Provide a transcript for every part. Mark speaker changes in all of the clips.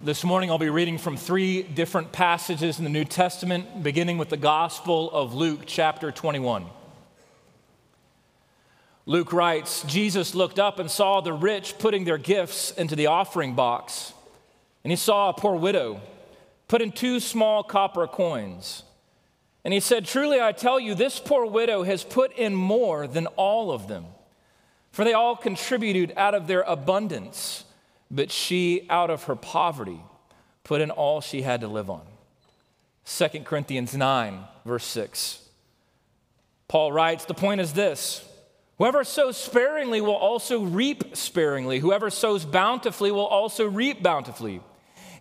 Speaker 1: This morning, I'll be reading from three different passages in the New Testament, beginning with the Gospel of Luke, chapter 21. Luke writes Jesus looked up and saw the rich putting their gifts into the offering box, and he saw a poor widow put in two small copper coins. And he said, Truly, I tell you, this poor widow has put in more than all of them, for they all contributed out of their abundance but she, out of her poverty, put in all she had to live on. 2 Corinthians 9, verse 6. Paul writes The point is this whoever sows sparingly will also reap sparingly, whoever sows bountifully will also reap bountifully.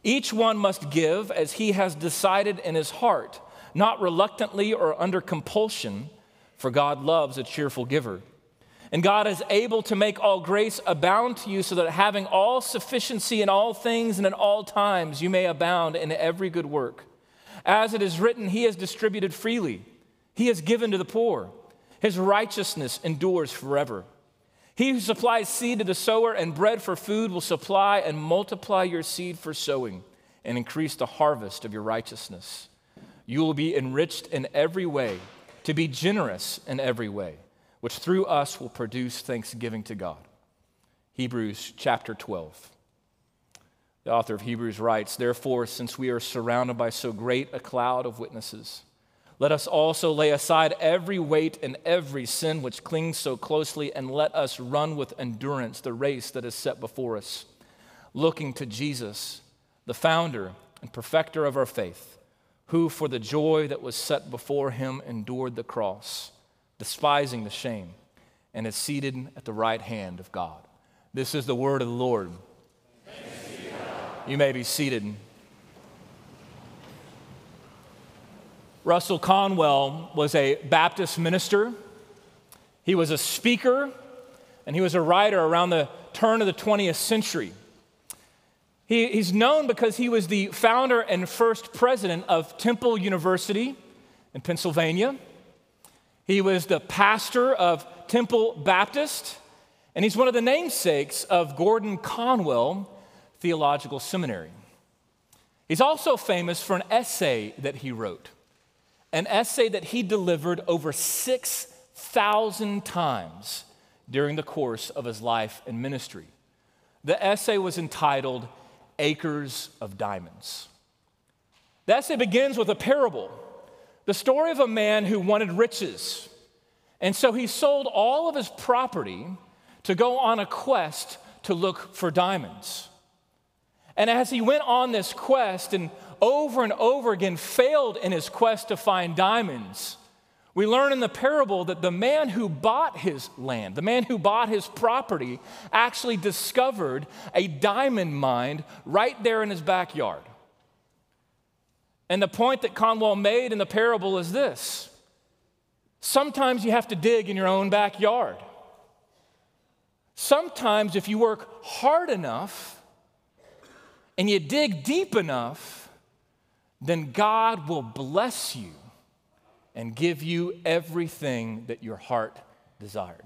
Speaker 1: Each one must give as he has decided in his heart, not reluctantly or under compulsion, for God loves a cheerful giver. And God is able to make all grace abound to you, so that having all sufficiency in all things and in all times, you may abound in every good work. As it is written, He has distributed freely, He has given to the poor. His righteousness endures forever. He who supplies seed to the sower and bread for food will supply and multiply your seed for sowing and increase the harvest of your righteousness. You will be enriched in every way, to be generous in every way which through us will produce thanksgiving to God. Hebrews chapter 12. The author of Hebrews writes, Therefore, since we are surrounded by so great a cloud of witnesses, let us also lay aside every weight and every sin which clings so closely, and let us run with endurance the race that is set before us, looking to Jesus, the founder and perfecter of our faith, who for the joy that was set before him endured the cross despising the shame, and is seated at the right hand of God. This is the word of the Lord. You may be seated. Russell Conwell was a Baptist minister. He was a speaker and he was a writer around the turn of the 20th century. He, he's known because he was the founder and first president of Temple University in Pennsylvania. He was the pastor of Temple Baptist, and he's one of the namesakes of Gordon Conwell Theological Seminary. He's also famous for an essay that he wrote, an essay that he delivered over 6,000 times during the course of his life and ministry. The essay was entitled Acres of Diamonds. The essay begins with a parable the story of a man who wanted riches. And so he sold all of his property to go on a quest to look for diamonds. And as he went on this quest and over and over again failed in his quest to find diamonds, we learn in the parable that the man who bought his land, the man who bought his property, actually discovered a diamond mine right there in his backyard. And the point that Conwell made in the parable is this sometimes you have to dig in your own backyard. Sometimes, if you work hard enough and you dig deep enough, then God will bless you and give you everything that your heart desired.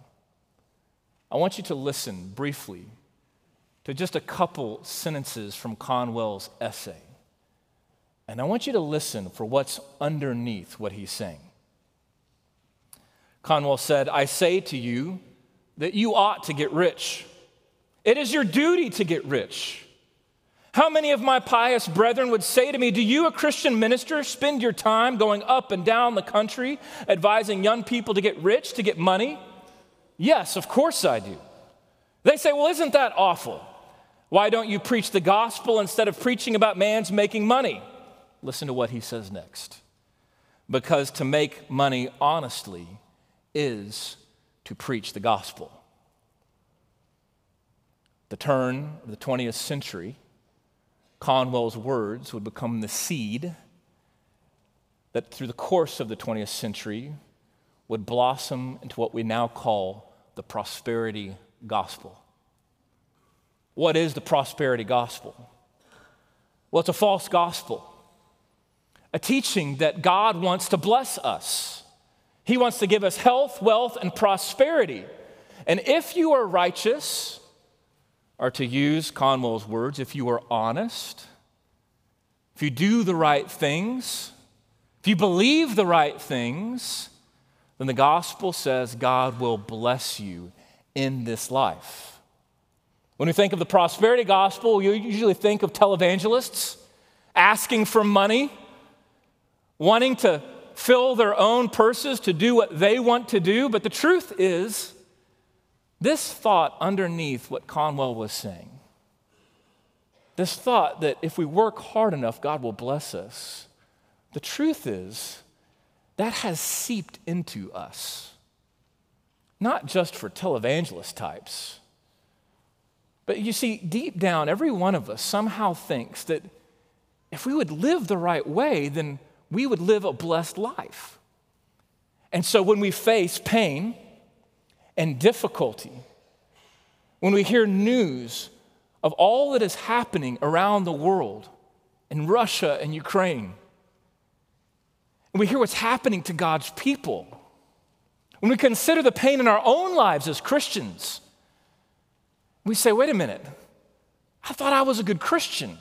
Speaker 1: I want you to listen briefly to just a couple sentences from Conwell's essay. And I want you to listen for what's underneath what he's saying. Conwell said, I say to you that you ought to get rich. It is your duty to get rich. How many of my pious brethren would say to me, Do you, a Christian minister, spend your time going up and down the country advising young people to get rich, to get money? Yes, of course I do. They say, Well, isn't that awful? Why don't you preach the gospel instead of preaching about man's making money? listen to what he says next. Because to make money honestly is to preach the gospel. The turn of the 20th century, Conwell's words would become the seed that through the course of the 20th century would blossom into what we now call the prosperity gospel. What is the prosperity gospel? Well, it's a false gospel a teaching that God wants to bless us. He wants to give us health, wealth, and prosperity. And if you are righteous, or to use Conwell's words, if you are honest, if you do the right things, if you believe the right things, then the gospel says God will bless you in this life. When we think of the prosperity gospel, you usually think of televangelists asking for money wanting to fill their own purses to do what they want to do. But the truth is, this thought underneath what Conwell was saying, this thought that if we work hard enough, God will bless us, the truth is, that has seeped into us. Not just for televangelist types, but you see, deep down, every one of us somehow thinks that if we would live the right way, then we would live a blessed life. And so when we face pain and difficulty, when we hear news of all that is happening around the world, in Russia and Ukraine, and we hear what's happening to God's people, when we consider the pain in our own lives as Christians, we say, wait a minute, I thought I was a good Christian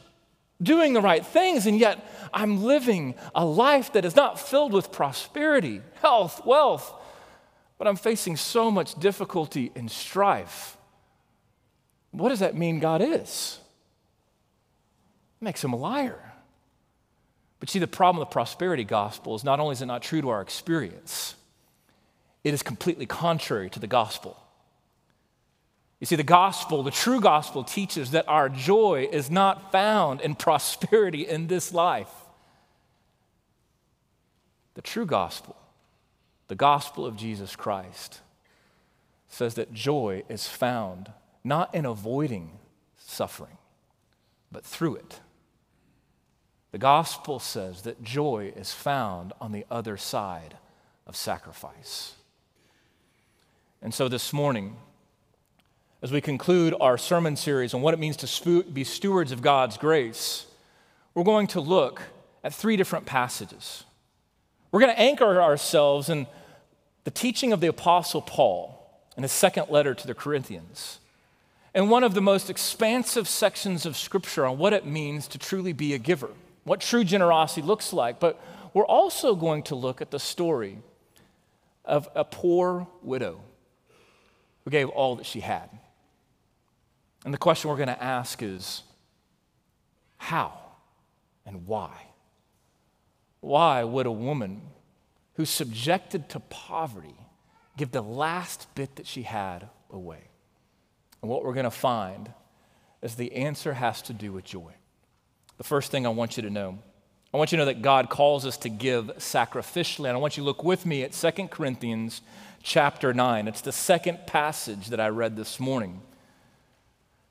Speaker 1: doing the right things, and yet I'm living a life that is not filled with prosperity, health, wealth, but I'm facing so much difficulty and strife. What does that mean God is? It makes him a liar. But see, the problem with the prosperity gospel is not only is it not true to our experience, it is completely contrary to the gospel. You see, the gospel, the true gospel, teaches that our joy is not found in prosperity in this life. The true gospel, the gospel of Jesus Christ, says that joy is found not in avoiding suffering, but through it. The gospel says that joy is found on the other side of sacrifice. And so this morning, as we conclude our sermon series on what it means to be stewards of God's grace, we're going to look at three different passages. We're going to anchor ourselves in the teaching of the Apostle Paul in his second letter to the Corinthians, and one of the most expansive sections of Scripture on what it means to truly be a giver, what true generosity looks like. But we're also going to look at the story of a poor widow who gave all that she had. And the question we're going to ask is how and why? Why would a woman who's subjected to poverty give the last bit that she had away? And what we're going to find is the answer has to do with joy. The first thing I want you to know I want you to know that God calls us to give sacrificially. And I want you to look with me at 2 Corinthians chapter 9. It's the second passage that I read this morning.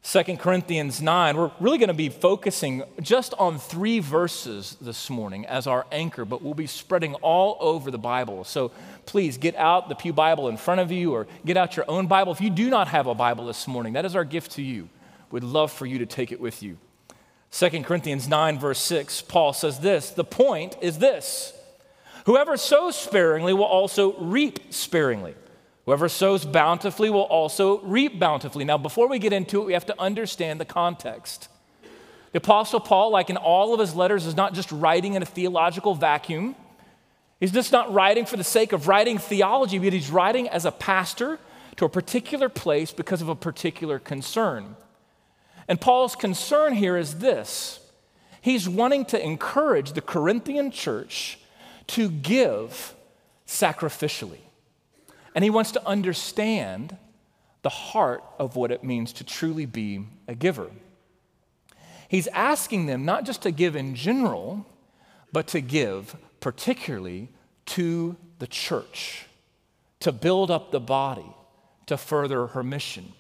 Speaker 1: Second Corinthians 9. We're really going to be focusing just on three verses this morning as our anchor, but we'll be spreading all over the Bible. So please get out the Pew Bible in front of you or get out your own Bible. If you do not have a Bible this morning, that is our gift to you. We'd love for you to take it with you. Second Corinthians 9, verse 6, Paul says this The point is this whoever sows sparingly will also reap sparingly. Whoever sows bountifully will also reap bountifully. Now, before we get into it, we have to understand the context. The Apostle Paul, like in all of his letters, is not just writing in a theological vacuum. He's just not writing for the sake of writing theology, but he's writing as a pastor to a particular place because of a particular concern. And Paul's concern here is this he's wanting to encourage the Corinthian church to give sacrificially. And he wants to understand the heart of what it means to truly be a giver. He's asking them not just to give in general, but to give particularly to the church, to build up the body, to further her mission.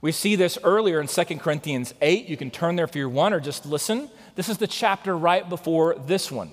Speaker 1: We see this earlier in 2 Corinthians 8. You can turn there if you want or just listen. This is the chapter right before this one.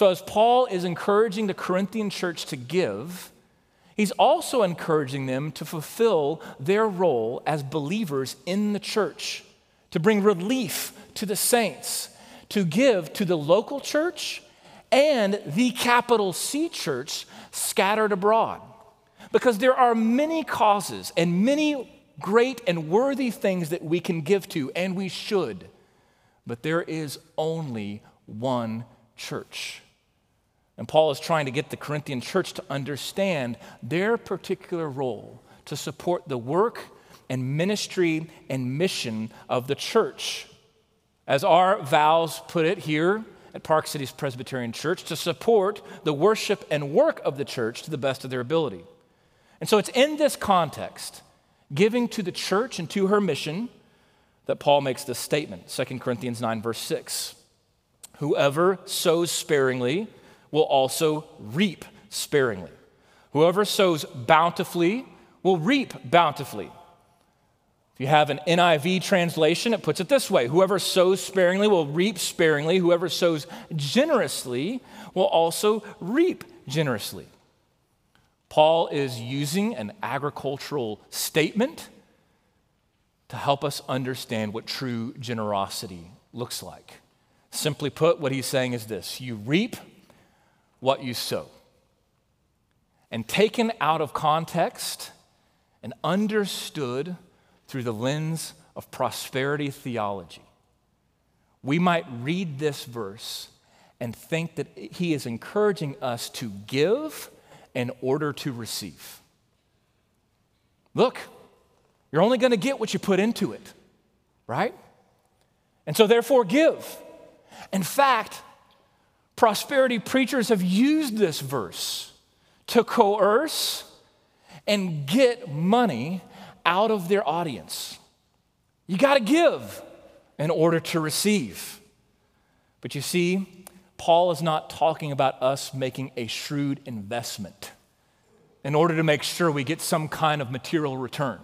Speaker 1: So, as Paul is encouraging the Corinthian church to give, he's also encouraging them to fulfill their role as believers in the church, to bring relief to the saints, to give to the local church and the capital C church scattered abroad. Because there are many causes and many great and worthy things that we can give to, and we should, but there is only one church. And Paul is trying to get the Corinthian church to understand their particular role to support the work and ministry and mission of the church. As our vows put it here at Park Cities Presbyterian Church, to support the worship and work of the church to the best of their ability. And so it's in this context, giving to the church and to her mission, that Paul makes this statement 2 Corinthians 9, verse 6. Whoever sows sparingly, will also reap sparingly. Whoever sows bountifully will reap bountifully. If you have an NIV translation, it puts it this way Whoever sows sparingly will reap sparingly. Whoever sows generously will also reap generously. Paul is using an agricultural statement to help us understand what true generosity looks like. Simply put, what he's saying is this you reap what you sow. And taken out of context and understood through the lens of prosperity theology, we might read this verse and think that he is encouraging us to give in order to receive. Look, you're only going to get what you put into it, right? And so, therefore, give. In fact, prosperity preachers have used this verse to coerce and get money out of their audience. You got to give in order to receive. But you see, Paul is not talking about us making a shrewd investment in order to make sure we get some kind of material return.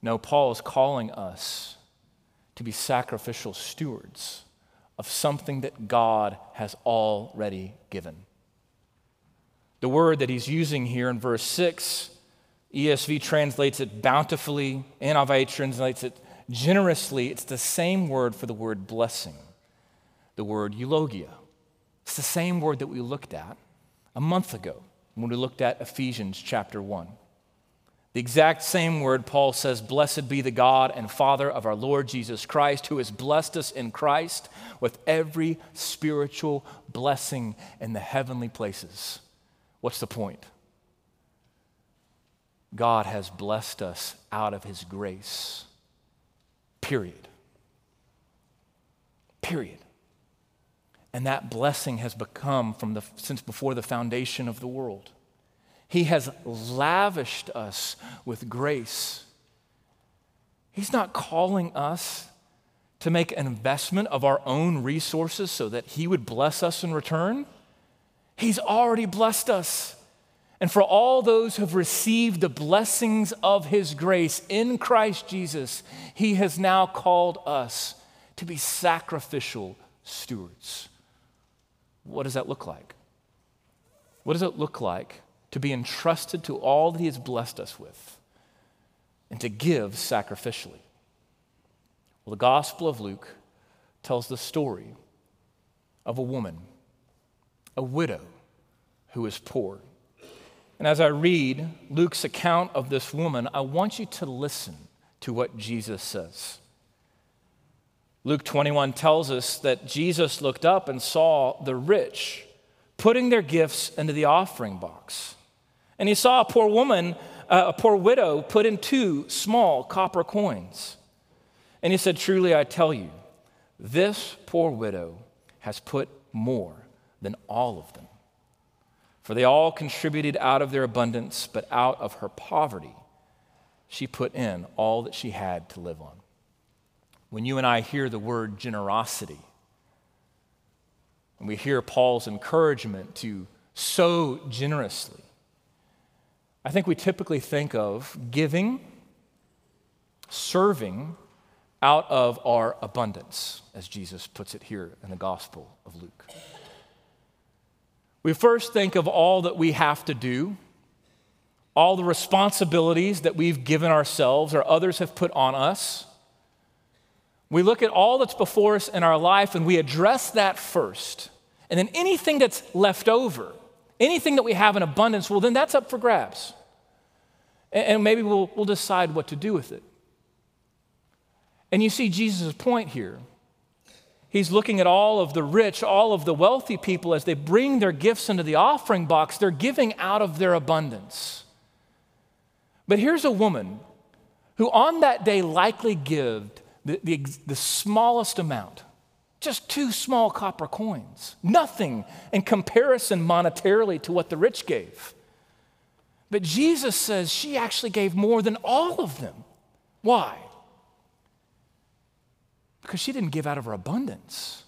Speaker 1: No, Paul is calling us to be sacrificial stewards of something that God has already given. The word that he's using here in verse 6, ESV translates it bountifully, NIV translates it generously. It's the same word for the word blessing, the word eulogia. It's the same word that we looked at a month ago when we looked at Ephesians chapter 1. The exact same word, Paul says, Blessed be the God and Father of our Lord Jesus Christ, who has blessed us in Christ with every spiritual blessing in the heavenly places. What's the point? God has blessed us out of his grace. Period. Period. And that blessing has become from the, since before the foundation of the world. He has lavished us with grace. He's not calling us to make an investment of our own resources so that He would bless us in return. He's already blessed us. And for all those who have received the blessings of His grace in Christ Jesus, He has now called us to be sacrificial stewards. What does that look like? What does it look like to be entrusted to all that He has blessed us with, and to give sacrificially. Well, the Gospel of Luke tells the story of a woman, a widow, who is poor. And as I read Luke's account of this woman, I want you to listen to what Jesus says. Luke 21 tells us that Jesus looked up and saw the rich putting their gifts into the offering box. And he saw a poor woman, uh, a poor widow, put in two small copper coins. And he said, Truly I tell you, this poor widow has put more than all of them. For they all contributed out of their abundance, but out of her poverty, she put in all that she had to live on. When you and I hear the word generosity, and we hear Paul's encouragement to sow generously, I think we typically think of giving, serving out of our abundance, as Jesus puts it here in the Gospel of Luke. We first think of all that we have to do, all the responsibilities that we've given ourselves or others have put on us. We look at all that's before us in our life and we address that first. And then anything that's left over anything that we have in abundance, well, then that's up for grabs. And, and maybe we'll, we'll decide what to do with it. And you see Jesus' point here. He's looking at all of the rich, all of the wealthy people as they bring their gifts into the offering box, they're giving out of their abundance. But here's a woman who on that day likely gave the, the, the smallest amount. Just two small copper coins, nothing in comparison monetarily to what the rich gave. But Jesus says she actually gave more than all of them. Why? Because she didn't give out of her abundance,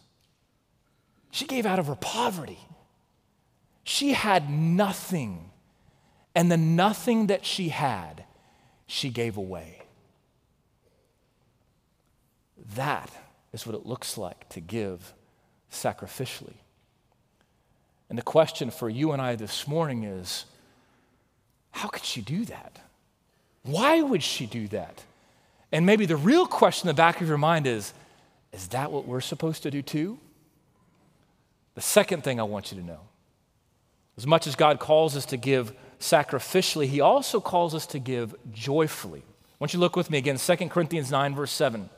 Speaker 1: she gave out of her poverty. She had nothing, and the nothing that she had, she gave away. That is what it looks like to give sacrificially. And the question for you and I this morning is how could she do that? Why would she do that? And maybe the real question in the back of your mind is is that what we're supposed to do too? The second thing I want you to know as much as God calls us to give sacrificially, He also calls us to give joyfully. do not you look with me again, 2 Corinthians 9, verse 7.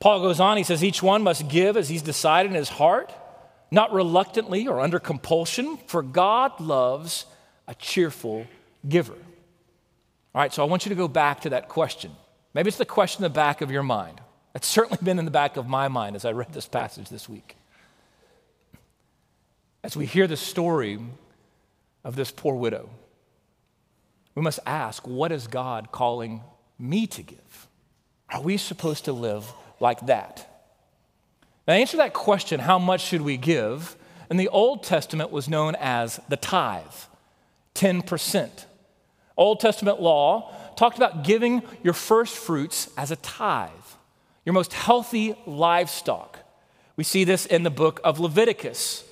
Speaker 1: Paul goes on, he says, Each one must give as he's decided in his heart, not reluctantly or under compulsion, for God loves a cheerful giver. All right, so I want you to go back to that question. Maybe it's the question in the back of your mind. It's certainly been in the back of my mind as I read this passage this week. As we hear the story of this poor widow, we must ask what is God calling me to give? Are we supposed to live like that? Now, answer that question, how much should we give? In the Old Testament was known as the tithe, 10%. Old Testament law talked about giving your first fruits as a tithe, your most healthy livestock. We see this in the book of Leviticus.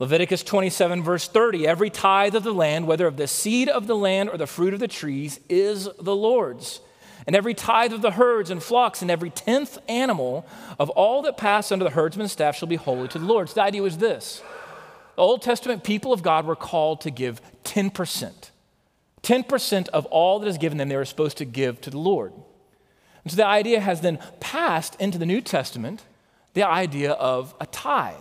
Speaker 1: Leviticus 27, verse 30 Every tithe of the land, whether of the seed of the land or the fruit of the trees, is the Lord's and every tithe of the herds and flocks, and every tenth animal of all that pass under the herdsman's staff shall be holy to the Lord. So the idea was this the Old Testament people of God were called to give 10%. 10% of all that is given them, they were supposed to give to the Lord. And so the idea has then passed into the New Testament the idea of a tithe.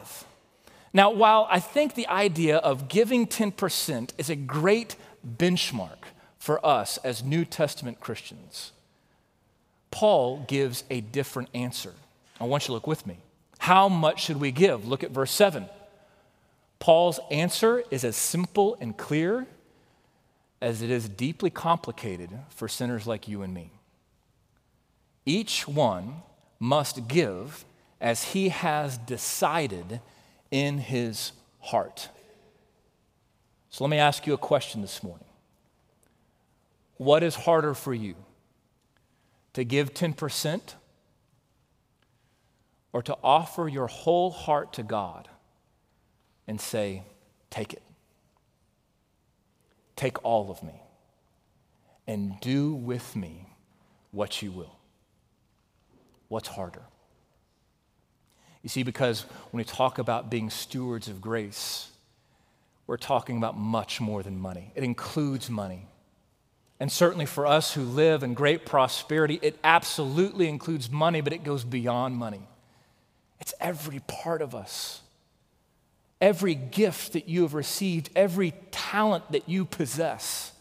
Speaker 1: Now, while I think the idea of giving 10% is a great benchmark for us as New Testament Christians, Paul gives a different answer. I want you to look with me. How much should we give? Look at verse 7. Paul's answer is as simple and clear as it is deeply complicated for sinners like you and me. Each one must give as he has decided in his heart. So let me ask you a question this morning. What is harder for you? to give 10% or to offer your whole heart to God and say, Take it. Take all of me and do with me what you will. What's harder? You see, because when we talk about being stewards of grace, we're talking about much more than money. It includes money, and certainly for us who live in great prosperity, it absolutely includes money, but it goes beyond money. It's every part of us. Every gift that you have received, every talent that you possess,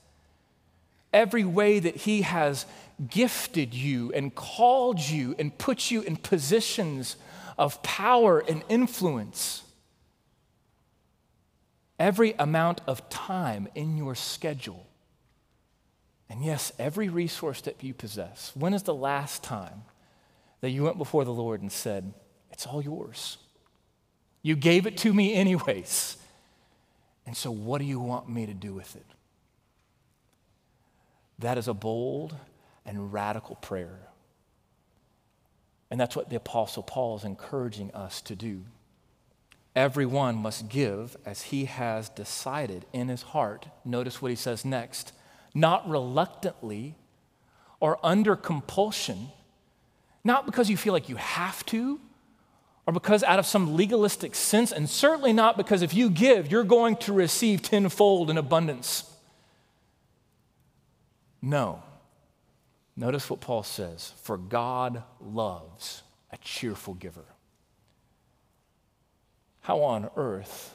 Speaker 1: every way that He has gifted you and called you and put you in positions of power and influence. Every amount of time in your schedule and yes, every resource that you possess. When is the last time that you went before the Lord and said, It's all yours? You gave it to me anyways. And so, what do you want me to do with it? That is a bold and radical prayer. And that's what the Apostle Paul is encouraging us to do. Everyone must give as he has decided in his heart. Notice what he says next not reluctantly or under compulsion, not because you feel like you have to or because out of some legalistic sense, and certainly not because if you give, you're going to receive tenfold in abundance. No. Notice what Paul says for God loves a cheerful giver. How on earth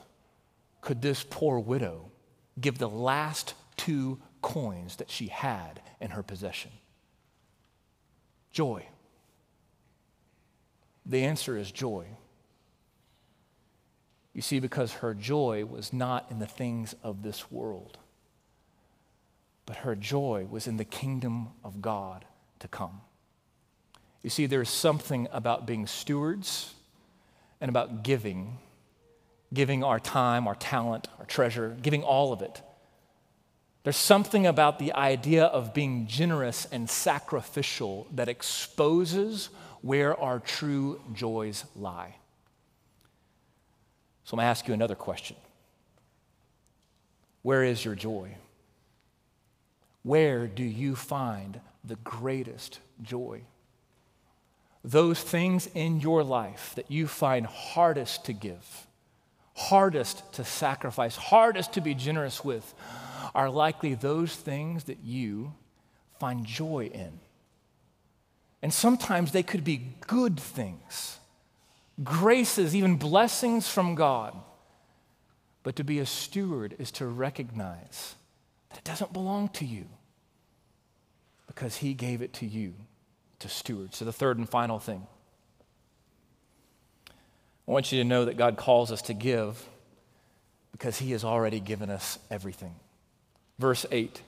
Speaker 1: could this poor widow give the last two coins that she had in her possession? Joy. The answer is joy. You see, because her joy was not in the things of this world, but her joy was in the kingdom of God to come. You see, there's something about being stewards and about giving, giving our time, our talent, our treasure, giving all of it there's something about the idea of being generous and sacrificial that exposes where our true joys lie. So I'm going to ask you another question Where is your joy? Where do you find the greatest joy? Those things in your life that you find hardest to give, hardest to sacrifice, hardest to be generous with are likely those things that you find joy in. And sometimes they could be good things, graces, even blessings from God. But to be a steward is to recognize that it doesn't belong to you because He gave it to you to steward. So, the third and final thing I want you to know that God calls us to give because He has already given us everything verse 8.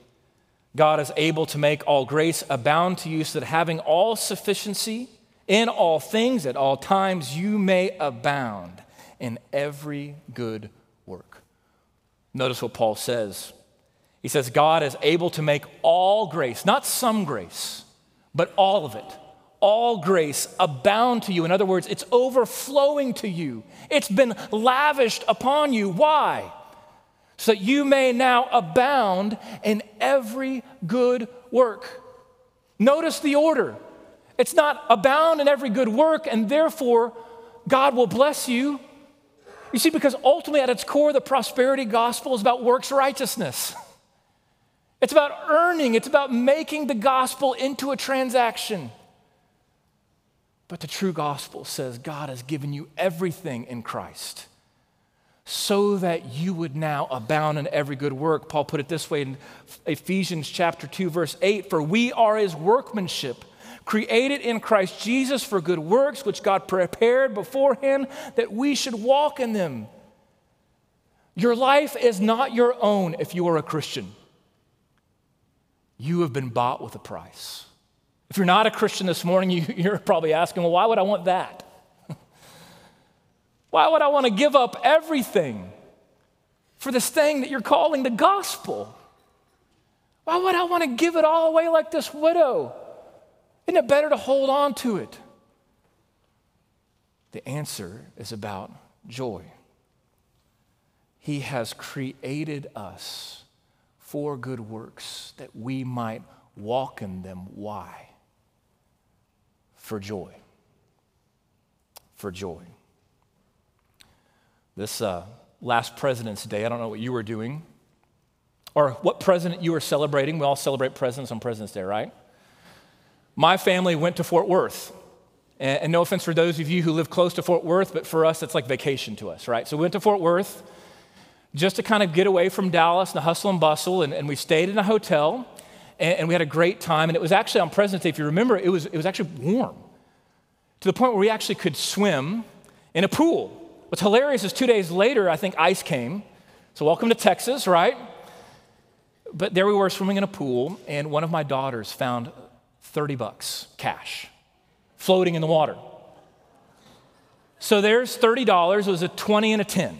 Speaker 1: God is able to make all grace abound to you, so that having all sufficiency in all things at all times, you may abound in every good work. Notice what Paul says. He says, God is able to make all grace, not some grace, but all of it, all grace abound to you. In other words, it's overflowing to you, it's been lavished upon you. Why? so that you may now abound in every good work. Notice the order. It's not abound in every good work, and therefore God will bless you. You see, because ultimately at its core, the prosperity gospel is about works righteousness. It's about earning, it's about making the gospel into a transaction. But the true gospel says God has given you everything in Christ so that you would now abound in every good work. Paul put it this way in Ephesians chapter 2 verse 8, for we are his workmanship, created in Christ Jesus for good works which God prepared beforehand that we should walk in them. Your life is not your own if you are a Christian. You have been bought with a price. If you're not a Christian this morning, you, are probably asking, well, why would I want that? Why would I want to give up everything for this thing that you're calling the gospel? Why would I want to give it all away like this widow? Isn't it better to hold on to it? The answer is about joy. He has created us for good works that we might walk in them. Why? For joy. For joy. This uh, last President's Day, I don't know what you were doing or what president you were celebrating. We all celebrate presidents on President's Day, right? My family went to Fort Worth. And, no offense for those of you who live close to Fort Worth, but for us, it's like vacation to us, right? So we went to Fort Worth just to kind of get away from Dallas and the hustle and bustle. And, and we stayed in a hotel and, and, we had a great time. And it was actually on President's Day, if you remember, it was, it was actually warm to the point where we actually could swim in a pool. What's hilarious is two days later, I think ice came. So, welcome to Texas, right? But there we were swimming in a pool, and one of my daughters found 30 bucks cash floating in the water. So there's $30. It was a 20 and a 10.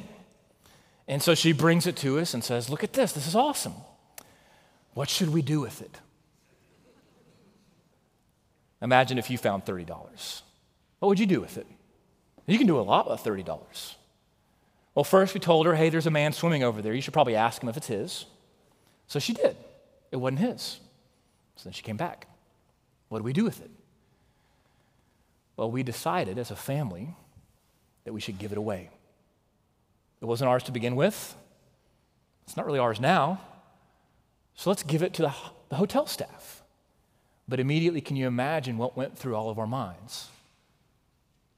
Speaker 1: And so she brings it to us and says, Look at this. This is awesome. What should we do with it? Imagine if you found $30. What would you do with it? You can do a lot with $30. Well, first we told her, hey, there's a man swimming over there. You should probably ask him if it's his. So she did. It wasn't his. So then she came back. What do we do with it? Well, we decided as a family that we should give it away. It wasn't ours to begin with. It's not really ours now. So let's give it to the, the hotel staff. But immediately, can you imagine what went through all of our minds?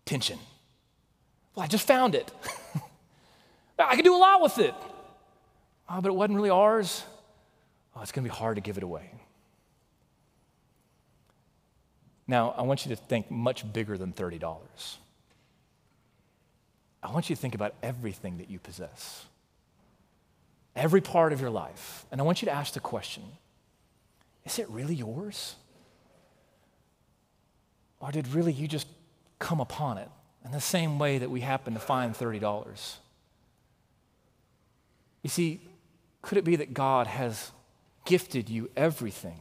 Speaker 1: Tension. Well, I just found it. I could do a lot with it. Oh, but it wasn't really ours. Oh, it's going to be hard to give it away. Now, I want you to think much bigger than $30. I want you to think about everything that you possess, every part of your life. And I want you to ask the question is it really yours? Or did really you just come upon it? in the same way that we happen to find $30. You see, could it be that God has gifted you everything,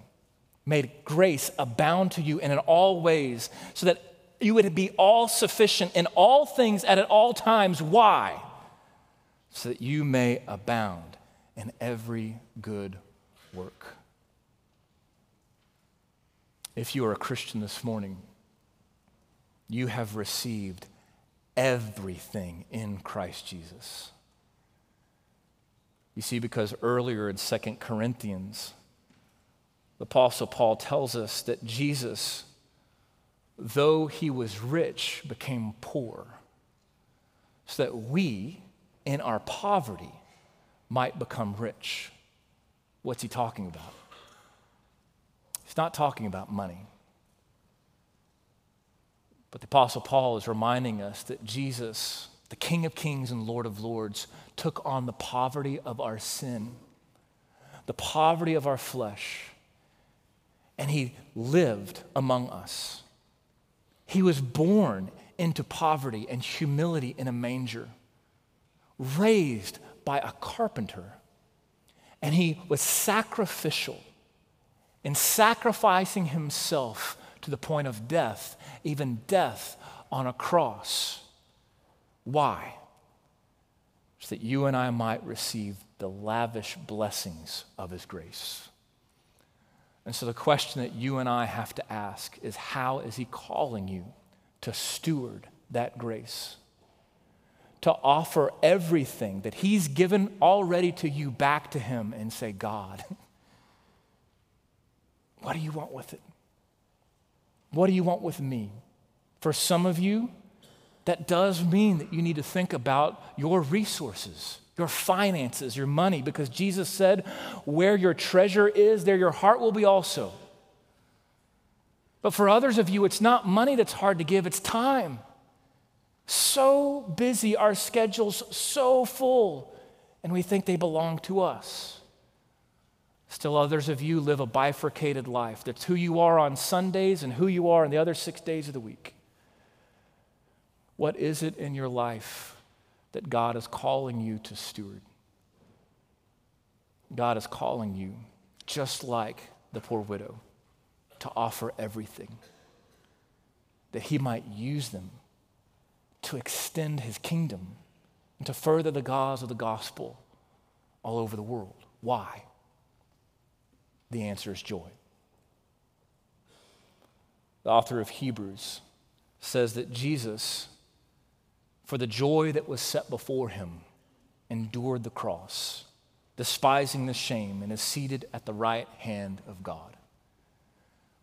Speaker 1: made grace abound to you in all ways, so that you would be all sufficient in all things and at all times? Why? So that you may abound in every good work. If you are a Christian this morning, you have received everything in Christ Jesus. You see, because earlier in 2 Corinthians, the Apostle Paul tells us that Jesus, though he was rich, became poor, so that we, in our poverty, might become rich. What's he talking about? He's not talking about money. But the Apostle Paul is reminding us that Jesus, the King of Kings and Lord of Lords, took on the poverty of our sin, the poverty of our flesh, and he lived among us. He was born into poverty and humility in a manger, raised by a carpenter, and he was sacrificial in sacrificing himself to the point of death, even death on a cross. Why? So that you and I might receive the lavish blessings of His grace. And so the question that you and I have to ask is how is He calling you to steward that grace? To offer everything that He's given already to you back to Him and say, God, what do you want with it? What do you want with me? For some of you, that does mean that you need to think about your resources, your finances, your money, because Jesus said, Where your treasure is, there your heart will be also. But for others of you, it's not money that's hard to give, it's time. So busy, our schedules so full, and we think they belong to us. Still, others of you live a bifurcated life. That's who you are on Sundays and who you are on the other six days of the week. What is it in your life that God is calling you to steward? God is calling you, just like the poor widow, to offer everything that He might use them to extend His kingdom and to further the cause of the gospel all over the world. Why? The answer is joy. The author of Hebrews says that Jesus, for the joy that was set before him, endured the cross, despising the shame, and is seated at the right hand of God.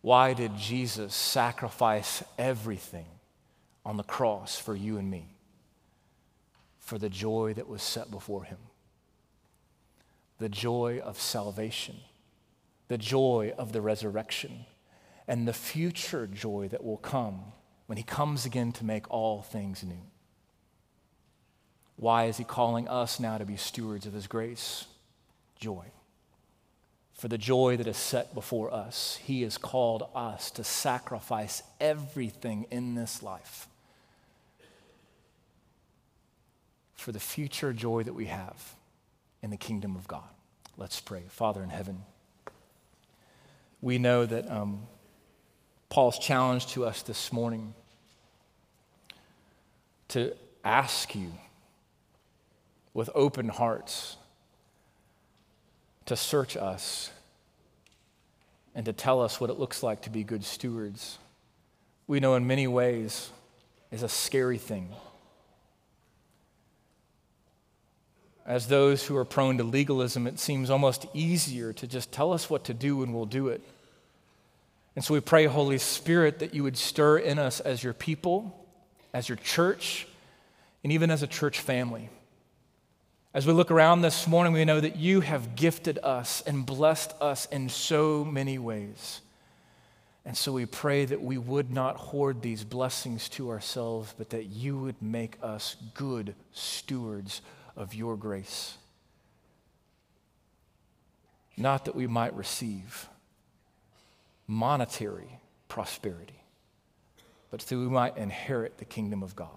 Speaker 1: Why did Jesus sacrifice everything on the cross for you and me? For the joy that was set before him, the joy of salvation the joy of the resurrection and the future joy that will come when he comes again to make all things new. Why is he calling us now to be stewards of his grace? Joy. For the joy that is set before us, he has called us to sacrifice everything in this life for the future joy that we have in the kingdom of God. Let's pray. Father in heaven, we know that um, Paul's challenge to us this morning to ask you with open hearts to search us and to tell us what it looks like to be good stewards. We know in many ways is a scary thing. As those who are prone to legalism, it seems almost easier to just tell us what to do and we'll do it. And so we pray, Holy Spirit, that you would stir in us as your people, as your church, and even as a church family. As we look around this morning, we know that you have gifted us and blessed us in so many ways. And so we pray that we would not hoard these blessings to ourselves, but that you would make us good stewards of your grace. Not that we might receive monetary prosperity, but so we might inherit the kingdom of God.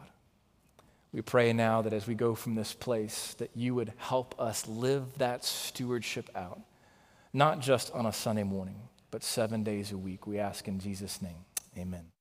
Speaker 1: We pray now that as we go from this place, that you would help us live that stewardship out, not just on a Sunday morning, but seven days a week. We ask in Jesus' name. Amen.